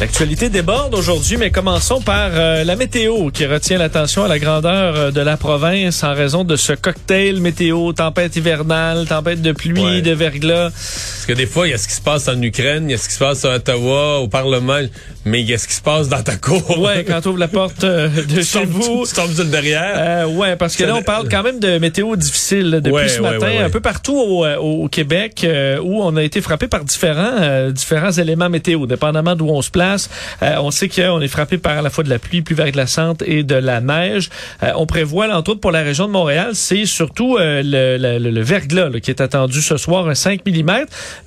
L'actualité déborde aujourd'hui, mais commençons par euh, la météo qui retient l'attention à la grandeur euh, de la province en raison de ce cocktail météo, tempête hivernale, tempête de pluie, Ouais. de verglas. Parce que des fois, il y a ce qui se passe en Ukraine, il y a ce qui se passe à Ottawa, au Parlement, mais il y a ce qui se passe dans ta cour. Ouais, quand on ouvre la porte euh, de tu chez tombes, vous. tu tombes derrière. Euh, ouais, parce que là, on parle quand même de météo difficile là, depuis Ouais, ce matin, ouais, un peu partout au, au Québec, où on a été frappé par différents différents éléments météo, dépendamment d'où on se place. Euh, on sait qu'on est frappé par à la fois de la pluie, pluie verglaçante et de la neige. Euh, on prévoit, là, entre autres, pour la région de Montréal, c'est surtout euh, le, le, le- verglas là, qui est attendu ce soir, un 5 mm.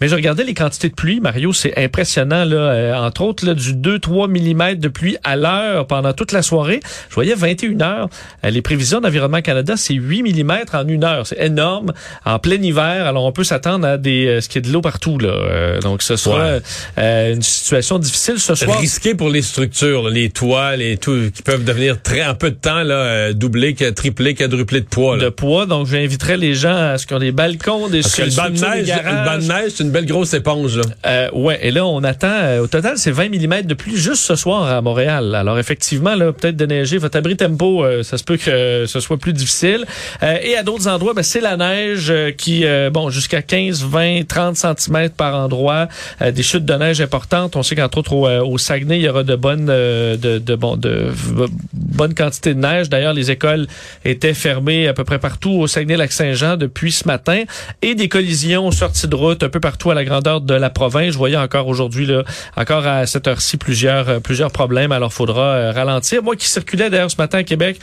Mais je regardais les quantités de pluie, Mario, c'est impressionnant. Là, euh, entre autres, là, du 2-3 mm de pluie à l'heure pendant toute la soirée. Je voyais 21 heures. Euh, les prévisions d'Environnement Canada, c'est 8 mm en une heure. C'est énorme. En plein hiver, alors on peut s'attendre à des euh, ce qui est de l'eau partout. Là. Euh, donc ce sera Ouais. euh, une situation difficile ce soir. risqué pour les structures, là, les toits, les tout, qui peuvent devenir très en peu de temps là, euh, doubler, que- tripler, quadrupler de poids. Là. de poids, donc j'inviterais les gens à ce qu'ils ont des balcons, des Parce que le banc de neige, le banc de neige, c'est une belle grosse éponge. Là. Euh, ouais, et là, on attend, euh, au total, c'est 20 mm de pluie juste ce soir à Montréal. Alors, effectivement, là, peut-être de neiger, votre abri tempo, euh, ça se peut que euh, ce soit plus difficile. Euh, et à d'autres endroits, ben, c'est la neige qui, bon, jusqu'à 15, 20, 30 cm par endroit, euh, des chutes de neige importantes. On sait qu'entre autres, au, euh, au Saguenay, il y aura de bonnes, euh, de, de, de neige. D'ailleurs, les écoles étaient fermées à peu près partout au Saguenay-Lac-Saint-Jean depuis ce matin. Et des collisions sorties de route un peu partout à la grandeur de la province. Je voyais encore aujourd'hui, là, encore à cette heure-ci, plusieurs, euh, plusieurs problèmes. Alors, faudra euh, ralentir. Moi qui circulais d'ailleurs ce matin à Québec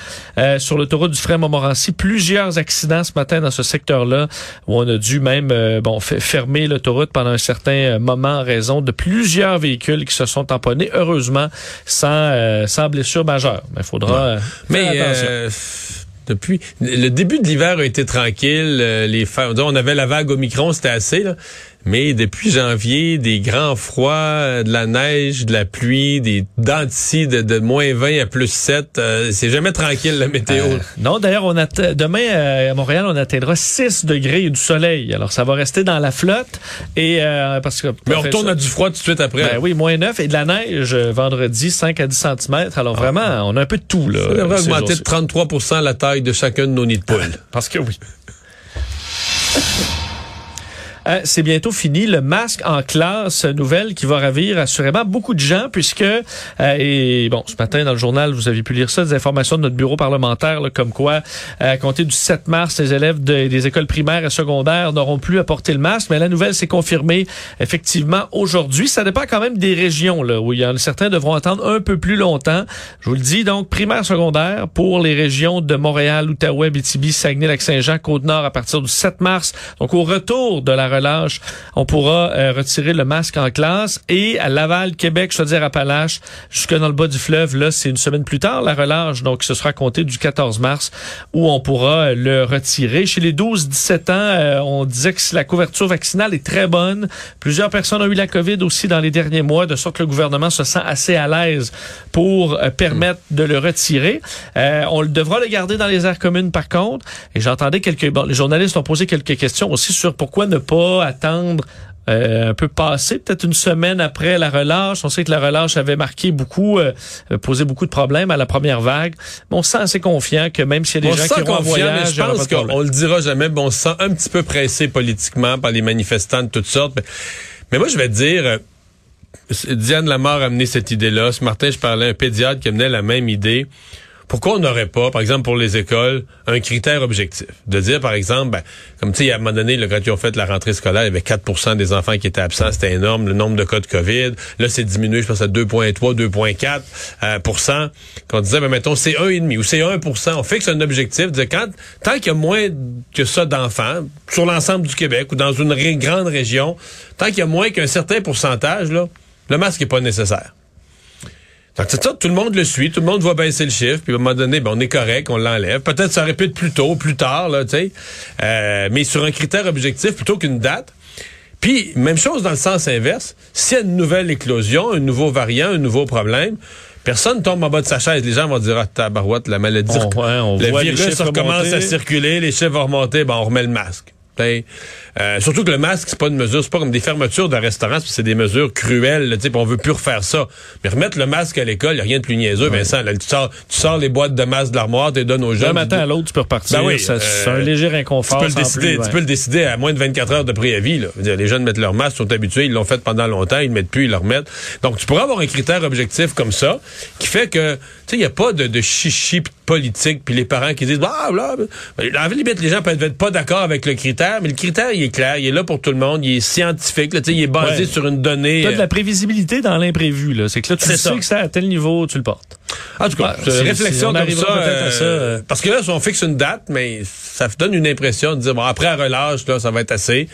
sur l'autoroute du Frère Montmorency, plusieurs accidents ce matin dans ce secteur-là où on a dû même bon fermer l'autoroute pendant un certain moment en raison de plusieurs véhicules qui se sont tamponnés. Heureusement, sans, euh, sans blessure majeure. Mais il faudra euh, faire Mais attention. euh, depuis le début de l'hiver a été tranquille. euh, les on avait la vague au micron, c'était assez. Là. Mais depuis janvier, des grands froids, euh, de la neige, de la pluie, des dents de de, moins 20 à plus 7, euh, c'est jamais tranquille la météo. Euh, non, d'ailleurs, on demain euh, à Montréal, on atteindra 6 degrés et du soleil. Alors, ça va rester dans la flotte. Et parce que Mais on retourne à du froid tout de suite après. Ben oui, moins 9 et de la neige vendredi 5 à 10 cm. Alors vraiment, on a un peu de tout là. Ça devrait augmenter de 33 la taille de chacun de nos nids de poules. Parce que oui. Euh, c'est bientôt fini. Le masque en classe, nouvelle qui va ravir assurément beaucoup de gens puisque, euh, et bon, ce matin dans le journal, vous avez pu lire ça, des informations de notre bureau parlementaire, là, comme quoi, euh, à compter du 7 mars, les élèves de- des écoles primaires et secondaires n'auront plus à porter le masque. Mais la nouvelle s'est confirmée effectivement aujourd'hui. Ça dépend quand même des régions, là, où il y en a certains devront attendre un peu plus longtemps. Je vous le dis, donc, primaire, secondaire, pour les régions de Montréal, Outaouais, Abitibi, Saguenay, Lac-Saint-Jean, Côte-Nord, à partir du 7 mars. Donc, au retour de la relâche, on pourra euh, retirer le masque en classe. Et à Laval, Québec, Chaudière-Appalaches, jusque dans le bas du fleuve, là, c'est une semaine plus tard, la relâche. Donc, ce sera compté du 14 mars où on pourra euh, le retirer. Chez les 12-17 ans, euh, on disait que la couverture vaccinale est très bonne. Plusieurs personnes ont eu la COVID aussi dans les derniers mois, de sorte que le gouvernement se sent assez à l'aise pour euh, permettre de le retirer. On devra le garder dans les aires communes, par contre. Et j'entendais quelques... Bon, les journalistes ont posé quelques questions aussi sur pourquoi ne pas attendre euh, un peu passé, peut-être une semaine après la relâche. On sait que la relâche avait marqué beaucoup, euh, posé beaucoup de problèmes à la première vague. Mais on se sent assez confiant que même s'il y a des gens qui vont en voyage, je pense qu'on le dira jamais, mais on se sent un petit peu pressé politiquement par les manifestants de toutes sortes. Mais, mais moi, je vais te dire, euh, Diane Lamar a amené cette idée-là. Ce matin, je parlais à un pédiatre qui amenait la même idée. Pourquoi on n'aurait pas, par exemple pour les écoles, un critère objectif? De dire, par exemple, ben, comme tu sais, à un moment donné, là, quand ils ont fait la rentrée scolaire, il y avait 4% des enfants qui étaient absents, c'était énorme, le nombre de cas de COVID. Là, c'est diminué, je pense, à 2,3, 2,4 euh. Qu'on disait, ben, mettons, c'est 1,5 ou c'est 1% On fixe un objectif. De quand, tant qu'il y a moins que ça d'enfants, sur l'ensemble du Québec ou dans une grande région, tant qu'il y a moins qu'un certain pourcentage, là, le masque n'est pas nécessaire. Donc, c'est ça, tout le monde le suit, tout le monde va baisser le chiffre, puis à un moment donné, ben, on est correct, on l'enlève. Peut-être ça être plus tôt, plus tard, là, tu sais. Euh, mais sur un critère objectif plutôt qu'une date. Puis, même chose dans le sens inverse. S'il y a une nouvelle éclosion, un nouveau variant, un nouveau problème, personne tombe en bas de sa chaise. Les gens vont dire, ah, tabarouette, la maladie, On- ouais, on le voit les virus recommence à circuler, les chiffres vont remonter, ben, on remet le masque. Euh, surtout que le masque, c'est pas une mesure, c'est pas comme des fermetures de restaurants, c'est des mesures cruelles, là, tu on veut plus refaire ça. Mais remettre le masque à l'école, y a rien de plus niaiseux, Vincent. Là, tu, sors, tu sors les boîtes de masque de l'armoire, tu les donnes aux jeunes. D'un matin à l'autre, tu peux repartir. Ben oui, c'est euh, un léger Tu inconfort. peux, le décider, plus, tu peux le décider à moins de 24 heures de préavis. Là. Dire, les jeunes mettent leur masque, sont habitués, ils l'ont fait pendant longtemps, ils le mettent plus, ils le remettent. Donc, tu pourrais avoir un critère objectif comme ça, qui fait que, tu sais, il n'y a pas de, de chichi politique, puis les parents qui disent, ah, là, ben, en limite, les gens peuvent être pas d'accord avec le critère, mais le critère, il est clair, il est là pour tout le monde, il est scientifique, là, tu sais, il est basé Ouais. sur une donnée. T'as de euh, la prévisibilité dans l'imprévu. là. C'est que là, tu sais ça. que c'est à tel niveau, tu le portes. En tout cas, Ouais, réflexion comme ça, à ça, euh, euh. Parce que là, si on fixe une date, mais ça donne une impression de dire, bon, après un relâche, là, ça va être assez.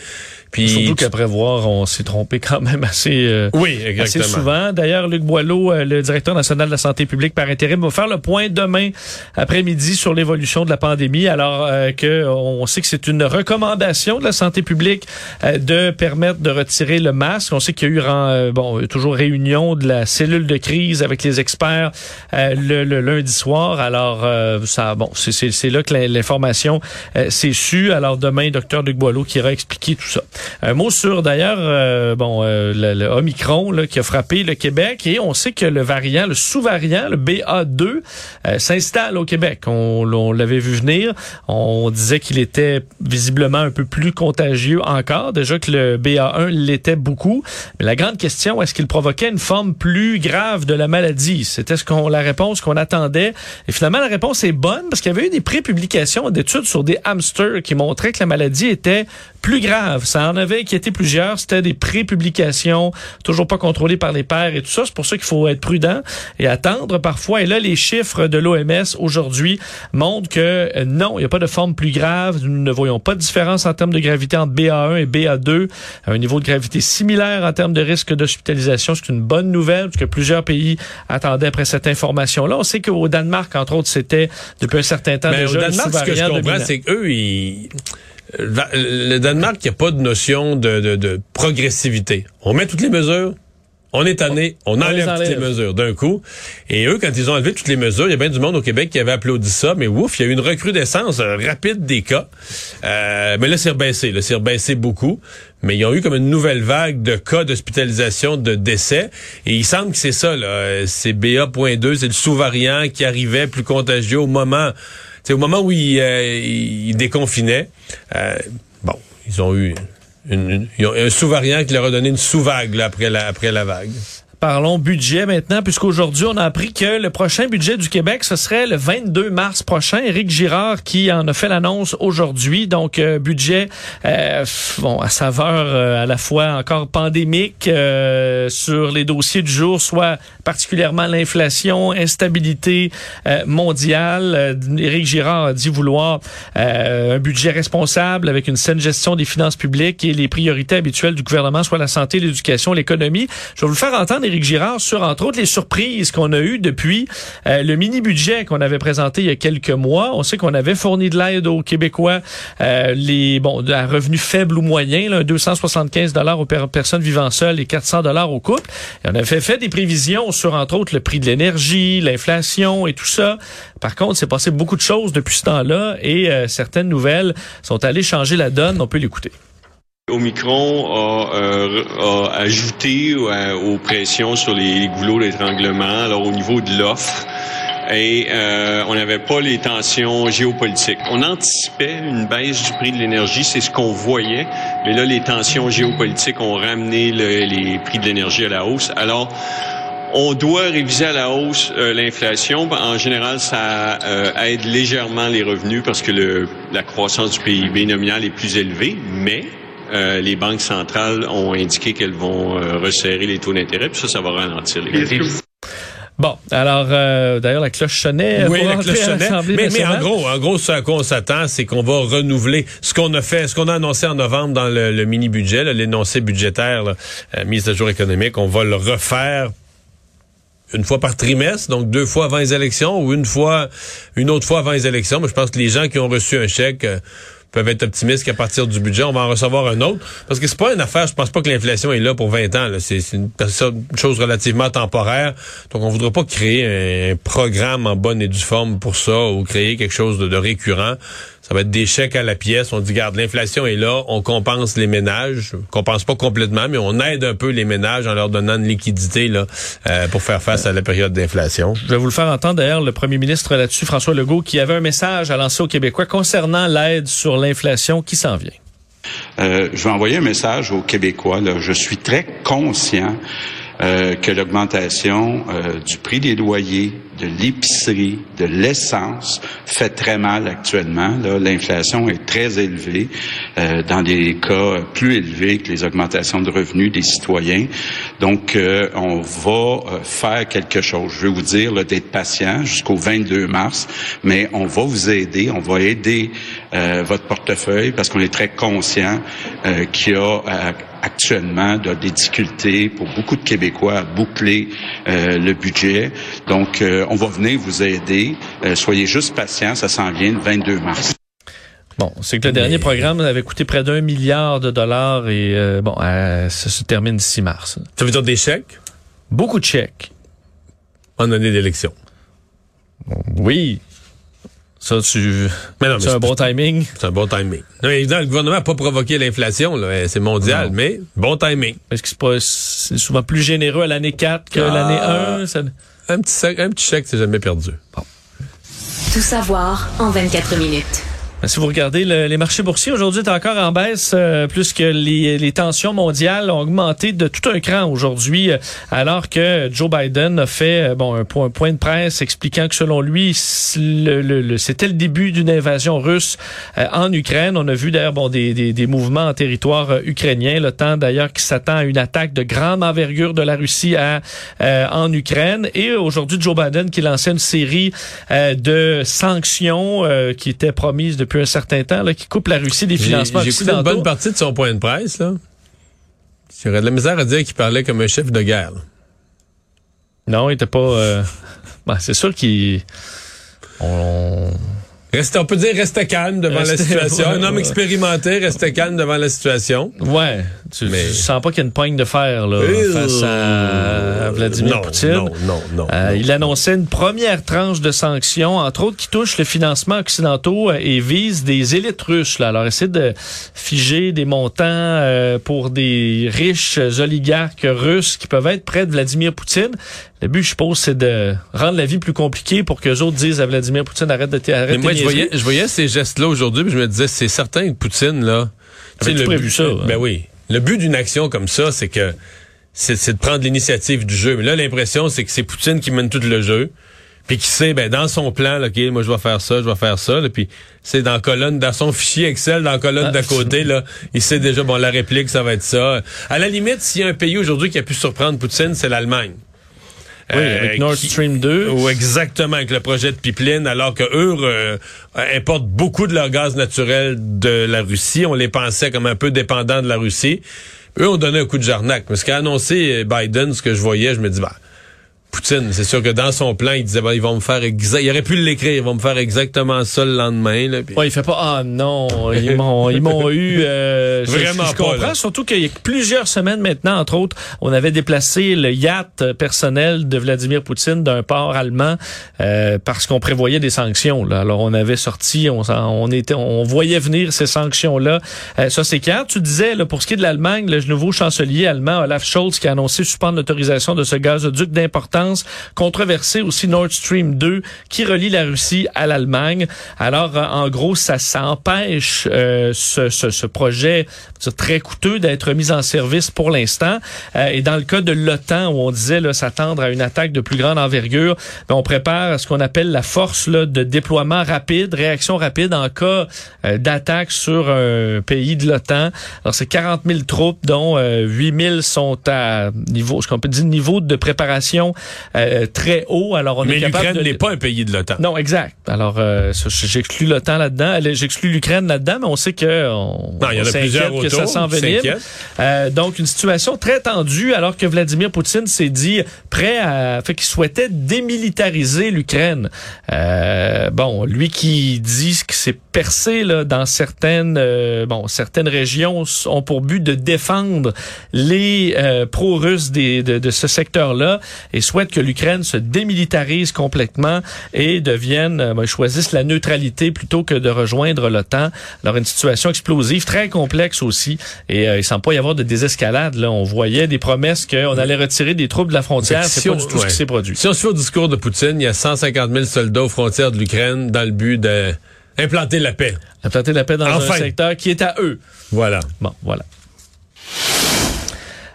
Puis, Surtout qu'après voir, on s'est trompé quand même assez, euh, Oui, assez souvent. D'ailleurs, Luc Boileau, euh, le directeur national de la santé publique par intérim, va faire le point demain après-midi sur l'évolution de la pandémie, alors euh, que on sait que c'est une recommandation de la santé publique euh, de permettre de retirer le masque. On sait qu'il y a eu euh, bon toujours réunion de la cellule de crise avec les experts euh, le, le lundi soir. Alors euh, ça, bon, c'est- là que l'information euh, s'est su. Alors demain, docteur Luc Boileau qui ira expliquer tout ça. Un mot sur d'ailleurs, euh, bon, euh, le, le Omicron là, qui a frappé le Québec et on sait que le variant, le sous-variant, le BA2, euh, s'installe au Québec. On, on l'avait vu venir. On disait qu'il était visiblement un peu plus contagieux encore. Déjà que le BA1 l'était beaucoup. Mais la grande question, est-ce qu'il provoquait une forme plus grave de la maladie? C'était ce qu'on, la réponse qu'on attendait. Et finalement, la réponse est bonne parce qu'il y avait eu des prépublications d'études sur des hamsters qui montraient que la maladie était plus grave. Ça en avait inquiété plusieurs. C'était des prépublications, toujours pas contrôlées par les pairs et tout ça. C'est pour ça qu'il faut être prudent et attendre parfois. Et là, les chiffres de l'OMS aujourd'hui montrent que euh, non, il n'y a pas de forme plus grave. Nous ne voyons pas de différence en termes de gravité entre BA1 et BA2. Un niveau de gravité similaire en termes de risque d'hospitalisation. C'est une bonne nouvelle parce que plusieurs pays attendaient après cette information-là. On sait qu'au Danemark, entre autres, c'était depuis un certain temps Mais déjà au le Danemark, ce que je comprends, c'est qu'eux, ils... Le Danemark, il n'y a pas de notion de, de, de progressivité. On met toutes les mesures, on est tanné, on, On enlève, toutes les mesures d'un coup. Et eux, quand ils ont enlevé toutes les mesures, il y a bien du monde au Québec qui avait applaudi ça, mais ouf, il y a eu une recrudescence euh, rapide des cas. Euh, mais là, c'est rebaissé, là, c'est rebaissé beaucoup. Mais ils ont eu comme une nouvelle vague de cas d'hospitalisation, de décès. Et il semble que c'est ça, là. Euh, C'est BA.2, c'est le sous-variant qui arrivait plus contagieux au moment, c'est au moment où ils euh, ils déconfinaient. Euh, bon, ils ont eu un sous-variant qui leur a donné une sous-vague après, la, après la vague. Parlons budget maintenant, puisqu'aujourd'hui, on a appris que le prochain budget du Québec, ce serait le 22 mars prochain. Éric Girard qui en a fait l'annonce aujourd'hui. Donc, euh, budget, euh, bon, à saveur euh, à la fois encore pandémique euh, sur les dossiers du jour, soit particulièrement l'inflation, instabilité euh, mondiale. Euh, Éric Girard a dit vouloir un budget responsable avec une saine gestion des finances publiques et les priorités habituelles du gouvernement, soit la santé, l'éducation, l'économie. Je vais vous faire entendre Girard sur, entre autres, les surprises qu'on a eues depuis euh, le mini-budget qu'on avait présenté il y a quelques mois. On sait qu'on avait fourni de l'aide aux Québécois, euh, les bon, à revenus faibles ou moyens, là, 275 dollars aux per- personnes vivant seules et 400 dollars aux couples. Et on avait fait des prévisions sur, entre autres, le prix de l'énergie, l'inflation et tout ça. Par contre, c'est passé beaucoup de choses depuis ce temps-là et euh, certaines nouvelles sont allées changer la donne. On peut l'écouter. Omicron a, euh, a ajouté euh, aux pressions sur les goulots d'étranglement, alors au niveau de l'offre. Et euh, on n'avait pas les tensions géopolitiques. On anticipait une baisse du prix de l'énergie, c'est ce qu'on voyait, mais là, les tensions géopolitiques ont ramené le- les prix de l'énergie à la hausse. Alors, on doit réviser à la hausse l'inflation. En général, ça aide légèrement les revenus parce que la croissance du PIB nominal est plus élevée, mais euh, les banques centrales ont indiqué qu'elles vont euh, resserrer les taux d'intérêt, puis ça, ça va ralentir les revenus. Bon, alors euh, d'ailleurs la cloche sonnait. Oui, pour la cloche sonnait. Mais, mais en gros, en gros, ce à quoi on s'attend, c'est qu'on va renouveler ce qu'on a fait, ce qu'on a annoncé en novembre dans le, le mini-budget, là, l'énoncé budgétaire, là, euh, mise à jour économique. On va le refaire une fois par trimestre, donc deux fois avant les élections ou une fois, une autre fois avant les élections. Mais je pense que les gens qui ont reçu un chèque, euh, peuvent être optimistes qu'à partir du budget, on va en recevoir un autre. Parce que c'est pas une affaire, je pense pas que l'inflation est là pour 20 ans. C'est une, chose relativement temporaire. Donc, on voudrait pas créer un programme en bonne et due forme pour ça ou créer quelque chose de récurrent. Ça va être des chèques à la pièce. On dit, garde, l'inflation est là, on compense les ménages. On compense pas complètement, mais on aide un peu les ménages en leur donnant de liquidité là, euh, pour faire face à la période d'inflation. Je vais vous le faire entendre d'ailleurs, le premier ministre là-dessus, François Legault, qui avait un message à lancer aux Québécois concernant l'aide sur l'inflation qui s'en vient. Euh, je vais envoyer un message aux Québécois. Là. Je suis très conscient euh, que l'augmentation euh, du prix des loyers, de l'épicerie, de l'essence fait très mal actuellement. L'inflation est très élevée, euh, dans des cas plus élevés que les augmentations de revenus des citoyens. Donc, euh, on va faire quelque chose. Je veux vous dire d'être patient jusqu'au 22 mars, mais on va vous aider, on va aider votre portefeuille parce qu'on est très conscient qu'il y a actuellement des difficultés pour beaucoup de Québécois à boucler euh, le budget. Donc, euh, on va venir vous aider. Euh, soyez juste patients, ça s'en vient le 22 mars. Bon, c'est que le dernier programme avait coûté près d'un milliard de dollars et bon, ça se termine d'ici mars. Ça veut dire des chèques? Beaucoup de chèques. En année d'élection. Oui, ça, tu. Mais non, mais c'est un bon timing. C'est un bon timing. Non, évidemment, le gouvernement n'a pas provoqué l'inflation, là. C'est mondial, mais bon timing. Est-ce que c'est pas, c'est souvent plus généreux à l'année 4 que ah. l'année 1? Ça... Un petit, un petit chèque, c'est jamais perdu. Tout savoir en 24 minutes. Ben, si vous regardez les marchés boursiers, aujourd'hui, est encore en baisse, euh, plus que les, les, tensions mondiales ont augmenté de tout un cran aujourd'hui, euh, alors que Joe Biden a fait euh, bon un, point, de presse expliquant que selon lui, le, le, c'était le début d'une invasion russe en Ukraine. On a vu d'ailleurs bon des, des, des, mouvements en territoire ukrainien, le temps d'ailleurs qui s'attend à une attaque de grande envergure de la Russie à, en Ukraine. Et aujourd'hui, Joe Biden qui lançait une série de sanctions qui étaient promises depuis depuis un certain temps, là, qui coupe la Russie des financements J'ai écouté une bonne partie de son point de presse. Là. J'aurais de la misère à dire qu'il parlait comme un chef de guerre. Non, il était pas... Euh... Ben, c'est sûr qu'il... On... Reste, on peut dire rester calme devant la situation. un homme expérimenté, reste calme devant la situation. Ouais. Tu, mais... sens pas qu'il y a une poigne de fer là, face à Vladimir Poutine. Non, non, non, euh, Il annonçait une première tranche de sanctions, entre autres qui touche le financement occidentaux euh, et vise des élites russes. Là. Alors, essayer de figer des montants euh, pour des riches oligarques russes qui peuvent être près de Vladimir Poutine. Le but, je suppose, c'est de rendre la vie plus compliquée pour que les autres disent à Vladimir Poutine arrête de t'arrêter. Mais moi, je voyais, je voyais ces gestes-là aujourd'hui, je me disais, c'est certain que Poutine, là. Tu le prévu ça. Ben oui. Le but d'une action comme ça, c'est que c'est de prendre l'initiative du jeu. Mais là, l'impression, c'est que c'est Poutine qui mène tout le jeu. Puis qui sait, ben dans son plan, là, OK, moi je vais faire ça, je vais faire ça. puis c'est dans colonne, dans son fichier Excel, dans la colonne ah. d'à côté, là, il sait déjà, bon, la réplique, ça va être ça. À la limite, s'il y a un pays aujourd'hui qui a pu surprendre Poutine, c'est l'Allemagne. Oui, avec euh, Nord Stream 2. Ou exactement, avec le projet de pipeline, alors que eux euh, importent beaucoup de leur gaz naturel de la Russie. On les pensait comme un peu dépendants de la Russie. Eux ont donné un coup de jarnac. Mais ce qu'a annoncé Biden, ce que je voyais, je me dis, bah, Poutine, c'est sûr que dans son plan, il disait, ils vont me faire exact, il aurait pu l'écrire, ils vont me faire exactement ça le lendemain. Là, ouais, il fait pas, ah non, ils m'ont, ils m'ont eu, euh, Vraiment je, comprends, surtout qu'il y a plusieurs semaines maintenant, entre autres, on avait déplacé le yacht personnel de Vladimir Poutine d'un port allemand, euh, parce qu'on prévoyait des sanctions, là. Alors, on avait sorti, on, on était, on voyait venir ces sanctions-là. Euh, ça, c'est clair. Tu disais, là, pour ce qui est de l'Allemagne, le nouveau chancelier allemand, Olaf Scholz, qui a annoncé suspendre l'autorisation de ce gazoduc d'importance controversé aussi Nord Stream 2 qui relie la Russie à l'Allemagne. Alors, euh, en gros, ça, empêche euh, ce, projet très coûteux d'être mis en service pour l'instant. Euh, et dans le cas de l'OTAN, où on disait s'attendre à une attaque de plus grande envergure, ben, on prépare ce qu'on appelle la force de déploiement rapide, réaction rapide en cas d'attaque sur un pays de l'OTAN. Alors, c'est 40 000 troupes, dont 8 000 sont à niveau, ce qu'on peut dire niveau de préparation euh, très haut. Alors on Mais l'Ukraine de... n'est pas un pays de l'OTAN. Non, exact. Alors, euh, j'exclus l'OTAN là-dedans. J'exclus l'Ukraine là-dedans, mais on sait que on, Non, il y en a plusieurs que autour ça qui s'envenime. Euh, donc, une situation très tendue, alors que Vladimir Poutine s'est dit prêt à, fait qu'il souhaitait démilitariser l'Ukraine. Euh, bon, lui qui dit que c'est percé là dans certaines, euh, bon, certaines régions ont pour but de défendre les euh, pro-russes de, de ce secteur-là et souhaite que l'Ukraine se démilitarise complètement et devienne, euh, ben, choisisse la neutralité plutôt que de rejoindre l'OTAN. Alors une situation explosive, très complexe aussi, et euh, il semble pas y avoir de désescalade. Là, on voyait des promesses qu'on allait retirer des troupes de la frontière. C'est Si pas on- du tout ce qui s'est produit. Si on se fait au discours de Poutine, il y a 150 000 soldats aux frontières de l'Ukraine dans le but d'implanter la paix. Implanter la paix dans Enfin. un secteur qui est à eux. Voilà. Bon, voilà.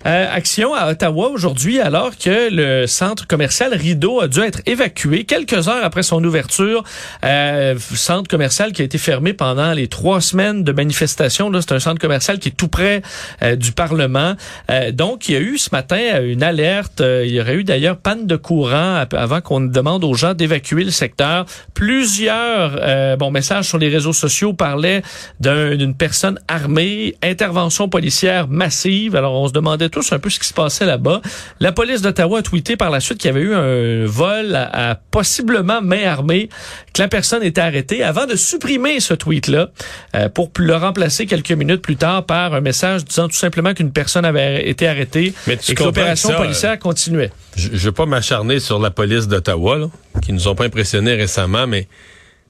Euh, action à Ottawa aujourd'hui alors que le centre commercial Rideau a dû être évacué quelques heures après son ouverture. Euh, centre commercial qui a été fermé pendant les trois semaines de manifestation. C'est un centre commercial qui est tout près euh, du Parlement. Euh, donc, il y a eu ce matin euh, une alerte. Il y aurait eu d'ailleurs panne de courant avant qu'on demande aux gens d'évacuer le secteur. Plusieurs bon messages sur les réseaux sociaux parlaient d'un- d'une personne armée, intervention policière massive. Alors, on se demandait tous un peu ce qui se passait là-bas. La police d'Ottawa a tweeté par la suite qu'il y avait eu un vol à, à possiblement main armée, que la personne était arrêtée avant de supprimer ce tweet-là euh, pour le remplacer quelques minutes plus tard par un message disant tout simplement qu'une personne avait été arrêtée Mais tu et que l'opération policière continuait. Je ne veux pas m'acharner sur la police d'Ottawa, qui nous ont pas impressionnés récemment, mais tu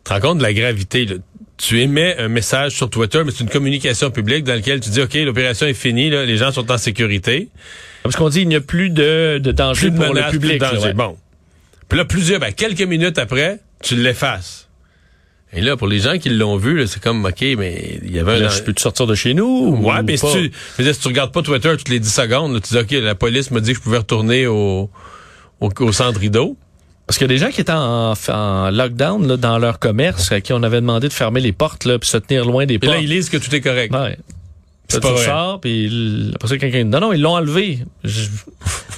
te rends compte de la gravité. là. Tu émets un message sur Twitter, mais c'est une communication publique dans laquelle tu dis, OK, l'opération est finie, là, les gens sont en sécurité. Parce qu'on dit il n'y a plus de, de danger Plus de pour menaces, le public. plus de là, danger. ouais. Bon. Puis là, plusieurs, ben, quelques minutes après, tu l'effaces. Et là, pour les gens qui l'ont vu, c'est comme, OK, mais il y avait Là, un... je peux te sortir de chez nous? Ouais, ou mais si tu, dire, si tu regardes pas Twitter toutes les 10 secondes, là, tu dis, OK, la police m'a dit que je pouvais retourner au, au, au centre rideau. Parce qu'il y a des gens qui étaient en, en lockdown là, dans leur commerce, à qui on avait demandé de fermer les portes là, puis se tenir loin des Puis portes. là, ils lisent que tout est correct. Ouais. C'est Ça, pas tu vrai. sors, puis il- après ça, quelqu'un... Non, non, ils l'ont enlevé.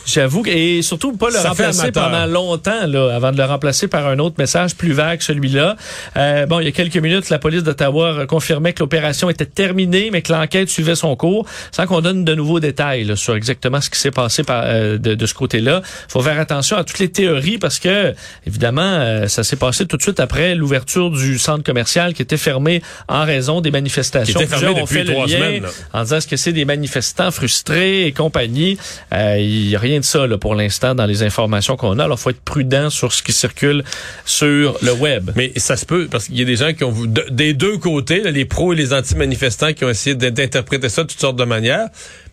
J'avoue, que- et surtout pas le Ça remplacer pendant longtemps, là, avant de le remplacer par un autre message plus vague, celui-là. Euh, bon, il y a quelques minutes, la police d'Ottawa confirmait que l'opération était terminée, mais que l'enquête suivait son cours, sans qu'on donne de nouveaux détails là, sur exactement ce qui s'est passé par, euh, de, de ce côté-là. faut faire attention à toutes les théories, parce que, évidemment, euh, ça s'est passé tout de suite après l'ouverture du centre commercial qui était fermé en raison des manifestations. Qui était fermé depuis trois semaines, là. En disant est-ce que c'est des manifestants frustrés et compagnie? Euh, Il n'y a rien de ça pour l'instant dans les informations qu'on a. Alors, faut être prudent sur ce qui circule sur le web. Mais ça se peut, parce qu'il y a des gens qui ont, des deux côtés, les pros et les anti-manifestants qui ont essayé d'in- d'interpréter ça de toutes sortes de manières.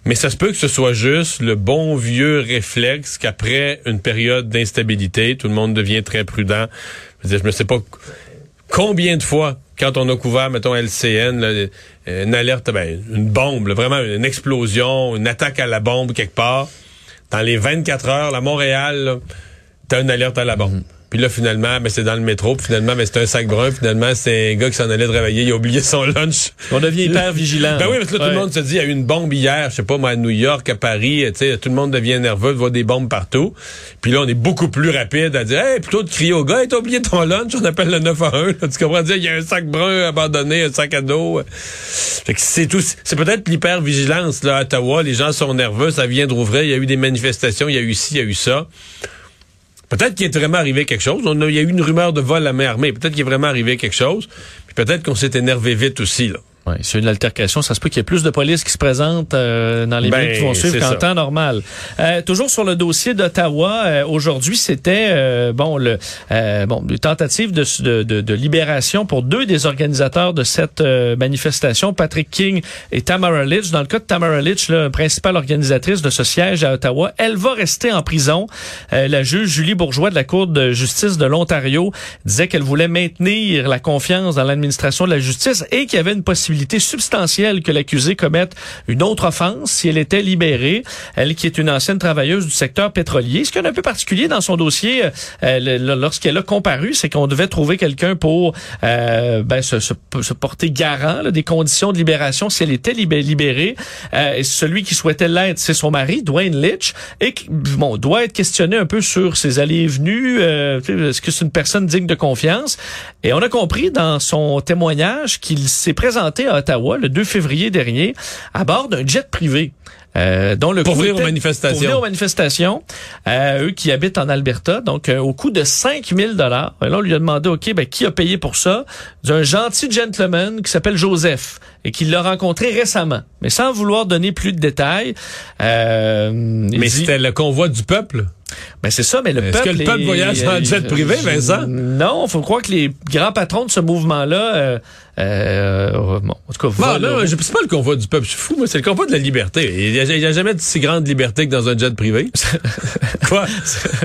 Mais ça se peut que ce soit juste le bon vieux réflexe qu'après une période d'instabilité, tout le monde devient très prudent. Je veux dire, je ne sais pas combien de fois, quand on a couvert, mettons, LCN, là, une alerte, ben, une bombe, vraiment une explosion, une attaque à la bombe quelque part, dans les 24 heures, là, Montréal, t'as une alerte à la bombe. Puis là, finalement, ben, c'est dans le métro. Puis finalement, ben, c'est un sac brun. Finalement, c'est un gars qui s'en allait travailler. Il a oublié son lunch. On devient hyper vigilant. Ben oui, parce que là, tout le monde se dit, il y a eu une bombe hier, je sais pas, moi, à New York, à Paris, tu sais, tout le monde devient nerveux de voir des bombes partout. Puis là, on est beaucoup plus rapide à dire, hey, plutôt de crier au gars, hey, t'as oublié ton lunch, on appelle le 911. Là, tu comprends? Dire, il y a un sac brun abandonné, un sac à dos. Fait que c'est tout, c'est peut-être l'hyper-vigilance, là, à Ottawa. Les gens sont nerveux, ça vient de rouvrir, il y a eu des manifestations, il y a eu ci, il y a eu ça. Peut-être qu'il est vraiment arrivé quelque chose. On a- il y a eu une rumeur de vol à main armée. Peut-être qu'il est vraiment arrivé quelque chose. Puis peut-être qu'on s'est énervé vite aussi, là. Ouais, c'est une altercation. Ça se peut qu'il y ait plus de police qui se présente euh, dans les Ben, minutes qui vont suivre qu'en temps normal. Euh, toujours sur le dossier d'Ottawa, euh, aujourd'hui, c'était euh, bon le euh, bon une tentative de, de, de, libération pour deux des organisateurs de cette euh, manifestation, Patrick King et Tamara Litch. Dans le cas de Tamara Litch, la principale organisatrice de ce siège à Ottawa, elle va rester en prison. Euh, la juge Julie Bourgeois de la Cour de justice de l'Ontario disait qu'elle voulait maintenir la confiance dans l'administration de la justice et qu'il y avait une possibilité possibilité substantielle que l'accusée commette une autre offense si elle était libérée. Elle qui est une ancienne travailleuse du secteur pétrolier. Ce qui est un peu particulier dans son dossier, euh, lorsqu'elle a comparu, c'est qu'on devait trouver quelqu'un pour euh, ben, se, se, se, porter garant là, des conditions de libération si elle était libérée. Euh, celui qui souhaitait l'être, c'est son mari, Dwayne Litch, et qui bon, doit être questionné un peu sur ses allées et venues. Euh, Est-ce que c'est une personne digne de confiance? Et on a compris dans son témoignage qu'il s'est présenté à Ottawa le 2 février dernier à bord d'un jet privé. Euh, dont le pour venir aux manifestations. Pour venir aux manifestations, euh, eux qui habitent en Alberta, donc euh, au coût de 5000 dollars. Là, on lui a demandé, OK, ben, qui a payé pour ça? D'un gentil gentleman qui s'appelle Joseph et qui l'a rencontré récemment. Mais sans vouloir donner plus de détails. Euh, mais c'était le convoi du peuple? Ben c'est ça, mais le peuple. Est-ce que le peuple voyage en jet privé, Vincent? Non, faut croire que les grands patrons de ce mouvement-là, euh, euh, bon, en tout cas, je sais pas le convoi du peuple, je suis fou, mais c'est le convoi de la liberté. Il n'y a, jamais de si grande liberté que dans un jet privé. Quoi?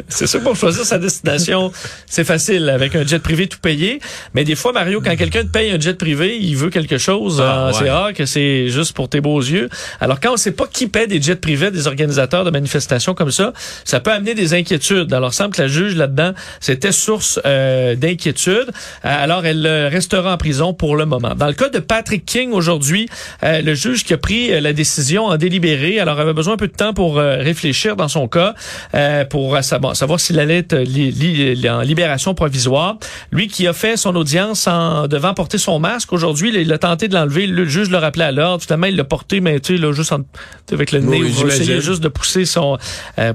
c'est sûr pour choisir sa destination, c'est facile avec un jet privé tout payé. Mais des fois, Mario, quand quelqu'un te paye un jet privé, il veut quelque chose. Ah, euh, c'est rare que c'est juste pour tes beaux yeux. Alors quand on sait pas qui paie des jets privés des organisateurs de manifestations comme ça, ça peut amener des inquiétudes. Alors, semble que la juge là-dedans, c'était source euh, d'inquiétude. Euh, alors, elle restera en prison pour le moment. Dans le cas de Patrick King aujourd'hui, euh, le juge qui a pris la décision en délibéré, alors avait besoin un peu de temps pour réfléchir dans son cas, pour savoir, savoir s'il allait être en libération provisoire. Lui qui a fait son audience en devant porter son masque aujourd'hui, il a tenté de l'enlever. Le juge le rappelé à l'ordre. Finalement, il l'a porté, mais tu sais, là, juste avec le nez, il essayait juste de pousser son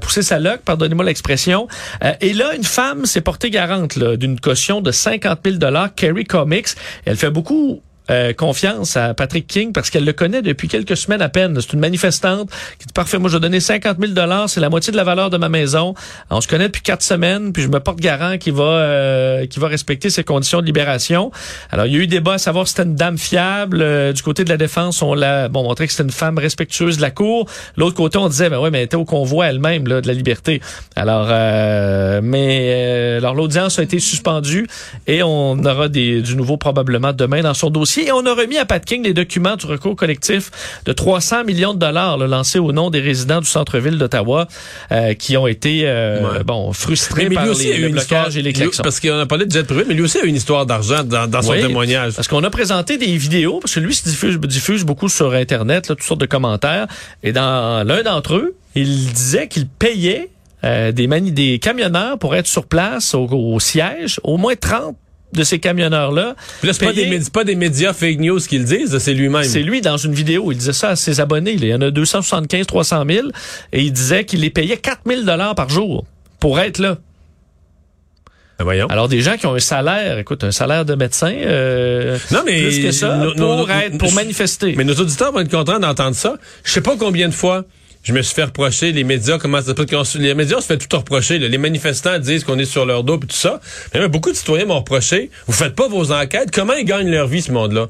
pousser sa loque, pardonnez-moi l'expression. Euh, et là, une femme s'est portée garante d'une caution de 50 000 dollars, Kerry Comics. Elle fait beaucoup euh, confiance à Patrick King parce qu'elle le connaît depuis quelques semaines à peine. C'est une manifestante qui dit parfait, moi je vais donner 50 000 dollars, c'est la moitié de la valeur de ma maison. On se connaît depuis quatre semaines, puis je me porte garant qui va euh, qui va respecter ses conditions de libération. Alors il y a eu débat à savoir si c'était une dame fiable. Euh, du côté de la défense, on l'a bon montré que c'était une femme respectueuse de la cour. L'autre côté, on disait ben ouais, mais elle était au convoi elle-même de la liberté. Alors mais alors l'audience a été suspendue et on aura des, du nouveau probablement demain dans son dossier et on a remis à Pat King les documents du recours collectif de 300 millions de dollars lancés au nom des résidents du centre-ville d'Ottawa euh, qui ont été euh, bon frustrés par les, le blocage et les klaxons. Parce qu'on a parlé de jet privé, mais lui aussi a une histoire d'argent dans, son témoignage. Parce qu'on a présenté des vidéos, parce que lui se diffuse, diffuse beaucoup sur Internet, là, toutes sortes de commentaires. Et dans l'un d'entre eux, il disait qu'il payait euh, des, des camionneurs pour être sur place au, au siège, au moins 30 de ces camionneurs-là. Là, c'est pas, des, pas des médias fake news qui le disent, c'est lui-même. C'est lui dans une vidéo. Il disait ça à ses abonnés. Il y en a 275, 300 000. Et il disait qu'il les payait 4 000 par jour pour être là. Ben voyons. Alors des gens qui ont un salaire, écoute, un salaire de médecin, euh, non mais plus que ça, pour être, pour manifester. Mais nos auditeurs vont être contents d'entendre ça. Je sais pas combien de fois je me suis fait reprocher, les médias, comment ça Les médias se fait tout reprocher. Les manifestants disent qu'on est sur leur dos et tout ça. Mais beaucoup de citoyens m'ont reproché. Vous faites pas vos enquêtes. Comment ils gagnent leur vie, ce monde-là?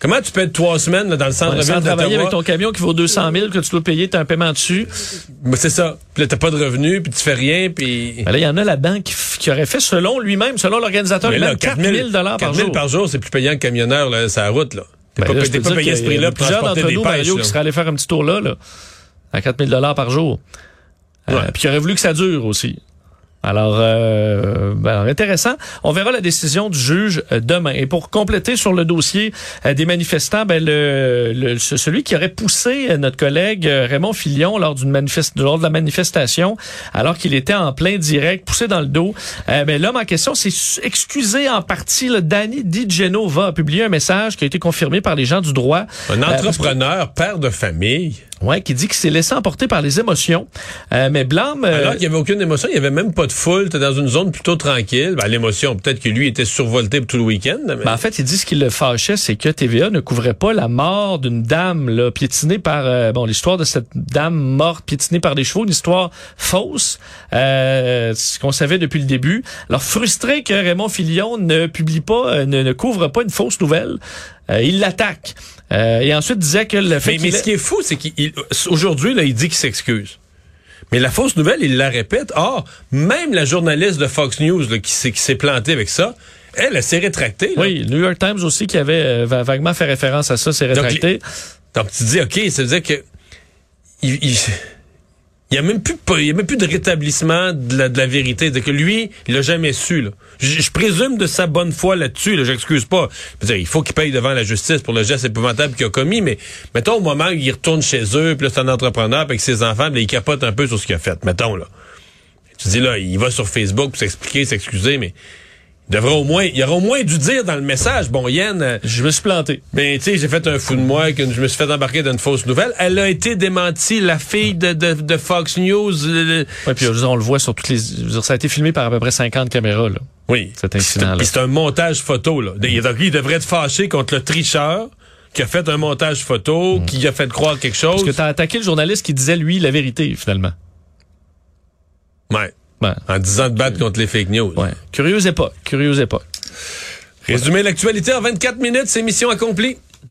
Comment tu peux être trois semaines là, dans le centre-ville ouais, travailler avec ton camion qui vaut 200 000 que tu dois payer, tu as un paiement dessus. Ben, c'est ça. Puis là, t'as pas de revenus, puis tu fais rien, puis... Ben là, il y en a là-dedans qui, aurait fait, selon lui-même, selon l'organisateur, lui-même, 4 000 par 4 000 par jour, c'est plus payant que camionneur là, sur la route. Là. T'es ben pas, pas payé ce prix-là pour plusieurs d'entre nous, Mario, qui seraient allés faire un petit tour là. là à 4000 dollars par jour. Euh, puis il aurait voulu que ça dure aussi. Alors, euh, ben, intéressant. On verra la décision du juge euh, demain. Et pour compléter sur le dossier euh, des manifestants, ben, le, celui qui aurait poussé notre collègue Raymond Filion lors d'une manifeste, lors de la manifestation, alors qu'il était en plein direct, poussé dans le dos, ben, l'homme en question s'est excusé en partie. Danny Di Genova a publié un message qui a été confirmé par les gens du droit. Un entrepreneur, père de famille. Ouais, qui dit qu'il s'est laissé emporter par les émotions. mais blâme. Alors qu'il n'y avait aucune émotion, il n'y avait même pas de foule, t'es dans une zone plutôt tranquille. Ben, l'émotion, peut-être que lui était survolté tout le week-end. Mais... Ben, en fait, il dit ce qui le fâchait, c'est que TVA ne couvrait pas la mort d'une dame là, piétinée par... Euh, bon, l'histoire de cette dame morte piétinée par des chevaux, une histoire fausse, euh, ce qu'on savait depuis le début. Alors, frustré que Raymond Filion ne publie pas, euh, ne, couvre pas une fausse nouvelle, il l'attaque. et ensuite disait que le fait... Mais, mais ce qui est fou, c'est qu'aujourd'hui, il dit qu'il s'excuse. Mais la fausse nouvelle, il la répète. Or, même la journaliste de Fox News qui s'est plantée avec ça, Elle, elle s'est rétractée. là. Oui, New York Times aussi qui avait euh, va- vaguement fait référence à ça, s'est Donc, rétracté. Donc tu te dis, OK, ça veut dire que il, il, il y a même plus il y a même plus de rétablissement de la, de la vérité. C'est que lui, il l'a jamais su. Là. Je, présume de sa bonne foi là-dessus. Là, J'excuse pas. Il faut qu'il paye devant la justice pour le geste épouvantable qu'il a commis, mais mettons au moment où il retourne chez eux, puis là, c'est un entrepreneur avec ses enfants, là, il capote un peu sur ce qu'il a fait. Mettons là. Tu dis là, il va sur Facebook pour s'expliquer, s'excuser, mais devrait au moins, il aurait au moins dû dire dans le message, bon Yann. euh, Je me suis planté. ben, tu sais, j'ai fait un fou de moi, que je me suis fait embarquer dans une fausse nouvelle. Elle a été démentie, la fille de, de, de Fox News. Ouais, puis on le voit sur toutes les. ça a été filmé par à peu près 50 caméras. Là. oui. Cet incident-là. Puis c'est un montage photo, là. Il, donc, il devrait être fâché contre le tricheur qui a fait un montage photo, qui a fait croire quelque chose. Parce que t'as attaqué le journaliste qui disait, lui, la vérité, finalement. Ouais. En disant de battre contre les fake news. Ouais. Curieuse époque. Curieuse époque. Résumer l'actualité en 24 minutes, c'est mission accomplie.